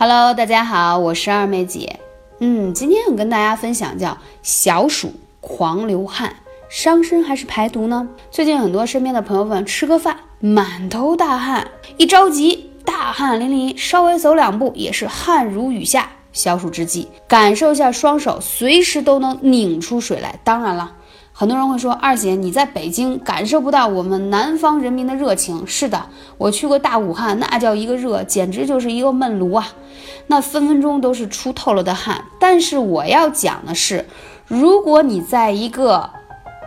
Hello，大家好，我是二妹姐。嗯，今天我跟大家分享叫小暑狂流汗，伤身还是排毒呢？最近很多身边的朋友们吃个饭满头大汗，一着急大汗淋漓，稍微走两步也是汗如雨下。小暑之际，感受一下双手随时都能拧出水来。当然了。很多人会说，二姐你在北京感受不到我们南方人民的热情。是的，我去过大武汉，那叫一个热，简直就是一个闷炉啊，那分分钟都是出透了的汗。但是我要讲的是，如果你在一个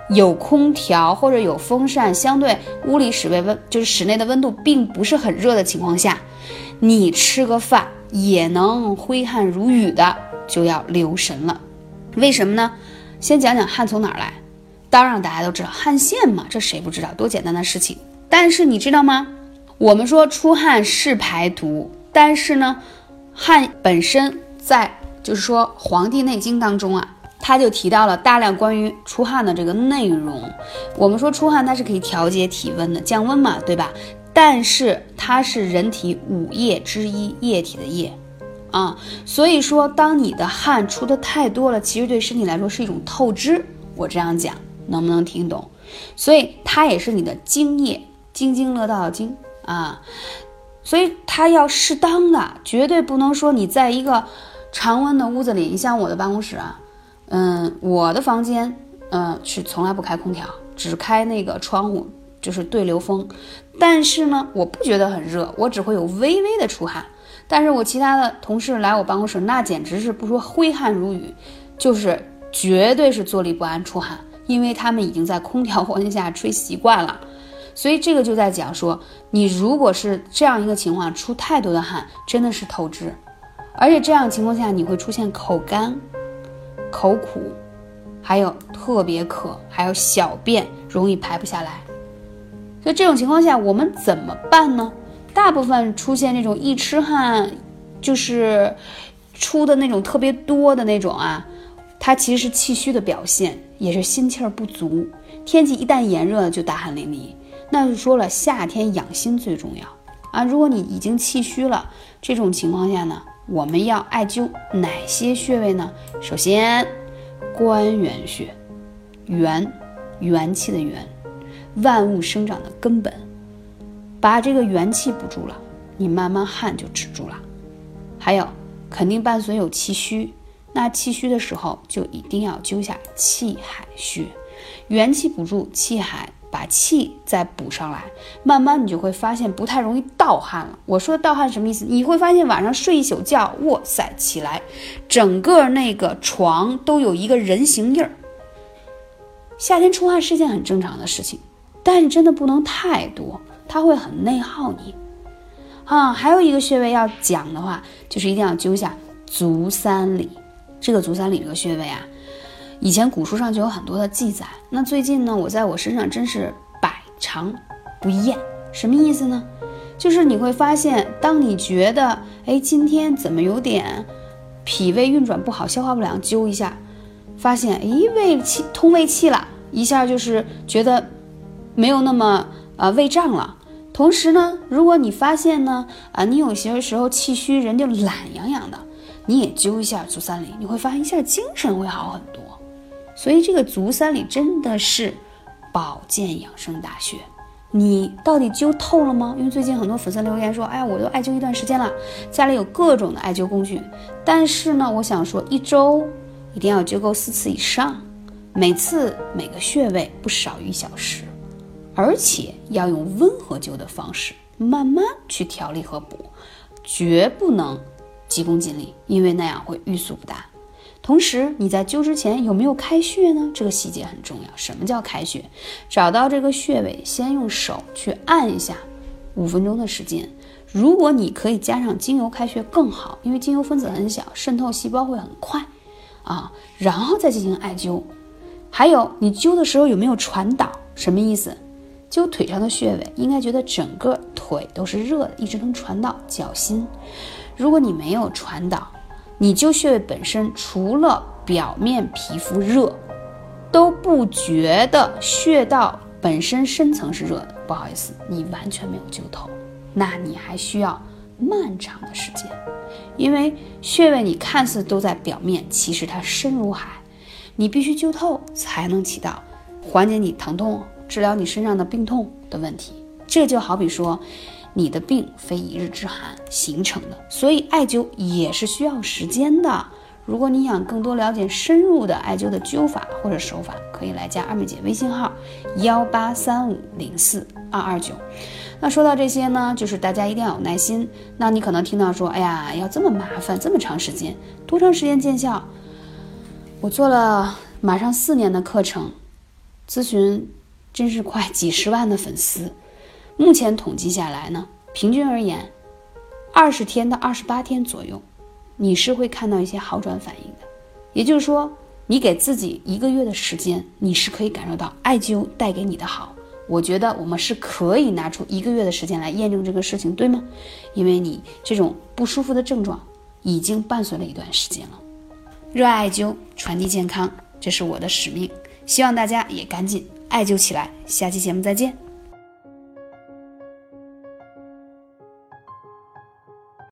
有空调或者有风扇，相对屋里室内温就是室内的温度并不是很热的情况下，你吃个饭也能挥汗如雨的，就要留神了。为什么呢？先讲讲汗从哪儿来。当然，大家都知道汗腺嘛，这谁不知道？多简单的事情。但是你知道吗？我们说出汗是排毒，但是呢，汗本身在就是说《黄帝内经》当中啊，它就提到了大量关于出汗的这个内容。我们说出汗它是可以调节体温的，降温嘛，对吧？但是它是人体五液之一，液体的液啊。所以说，当你的汗出的太多了，其实对身体来说是一种透支。我这样讲。能不能听懂？所以它也是你的津液，津津乐道的津啊，所以它要适当的，绝对不能说你在一个常温的屋子里。你像我的办公室啊，嗯，我的房间，嗯，是从来不开空调，只开那个窗户，就是对流风。但是呢，我不觉得很热，我只会有微微的出汗。但是我其他的同事来我办公室，那简直是不说挥汗如雨，就是绝对是坐立不安，出汗。因为他们已经在空调环境下吹习惯了，所以这个就在讲说，你如果是这样一个情况，出太多的汗，真的是透支，而且这样情况下你会出现口干、口苦，还有特别渴，还有小便容易排不下来。所以这种情况下我们怎么办呢？大部分出现这种一吃汗就是出的那种特别多的那种啊。它其实是气虚的表现，也是心气儿不足。天气一旦炎热，就大汗淋漓。那就说了，夏天养心最重要啊！如果你已经气虚了，这种情况下呢，我们要艾灸哪些穴位呢？首先，关元穴，元，元气的元，万物生长的根本，把这个元气补住了，你慢慢汗就止住了。还有，肯定伴随有气虚。那气虚的时候，就一定要灸下气海穴，元气补助气海，把气再补上来，慢慢你就会发现不太容易盗汗了。我说的盗汗什么意思？你会发现晚上睡一宿觉，哇塞，起来整个那个床都有一个人形印儿。夏天出汗是件很正常的事情，但是真的不能太多，它会很内耗你。啊，还有一个穴位要讲的话，就是一定要灸下足三里。这个足三里这个穴位啊，以前古书上就有很多的记载。那最近呢，我在我身上真是百尝不厌。什么意思呢？就是你会发现，当你觉得哎今天怎么有点脾胃运转不好、消化不良，灸一下，发现哎胃气通胃气了，一下就是觉得没有那么呃胃胀了。同时呢，如果你发现呢啊你有些时候气虚，人就懒洋洋的。你也灸一下足三里，你会发现一下精神会好很多。所以这个足三里真的是保健养生大穴。你到底灸透了吗？因为最近很多粉丝留言说，哎呀，我都艾灸一段时间了，家里有各种的艾灸工具，但是呢，我想说一周一定要灸够四次以上，每次每个穴位不少于一小时，而且要用温和灸的方式，慢慢去调理和补，绝不能。急功近利，因为那样会欲速不达。同时，你在灸之前有没有开穴呢？这个细节很重要。什么叫开穴？找到这个穴位，先用手去按一下，五分钟的时间。如果你可以加上精油开穴更好，因为精油分子很小，渗透细胞会很快啊。然后再进行艾灸。还有，你灸的时候有没有传导？什么意思？灸腿上的穴位，应该觉得整个腿都是热的，一直能传到脚心。如果你没有传导，你灸穴位本身除了表面皮肤热，都不觉得穴道本身深层是热的。不好意思，你完全没有灸透，那你还需要漫长的时间。因为穴位你看似都在表面，其实它深如海，你必须灸透才能起到缓解你疼痛、治疗你身上的病痛的问题。这就好比说，你的病非一日之寒形成的，所以艾灸也是需要时间的。如果你想更多了解深入的艾灸的灸法或者手法，可以来加二妹姐微信号幺八三五零四二二九。那说到这些呢，就是大家一定要有耐心。那你可能听到说，哎呀，要这么麻烦，这么长时间，多长时间见效？我做了马上四年的课程，咨询真是快几十万的粉丝。目前统计下来呢，平均而言，二十天到二十八天左右。你是会看到一些好转反应的，也就是说，你给自己一个月的时间，你是可以感受到艾灸带给你的好。我觉得我们是可以拿出一个月的时间来验证这个事情，对吗？因为你这种不舒服的症状已经伴随了一段时间了。热爱艾灸，传递健康，这是我的使命，希望大家也赶紧艾灸起来。下期节目再见。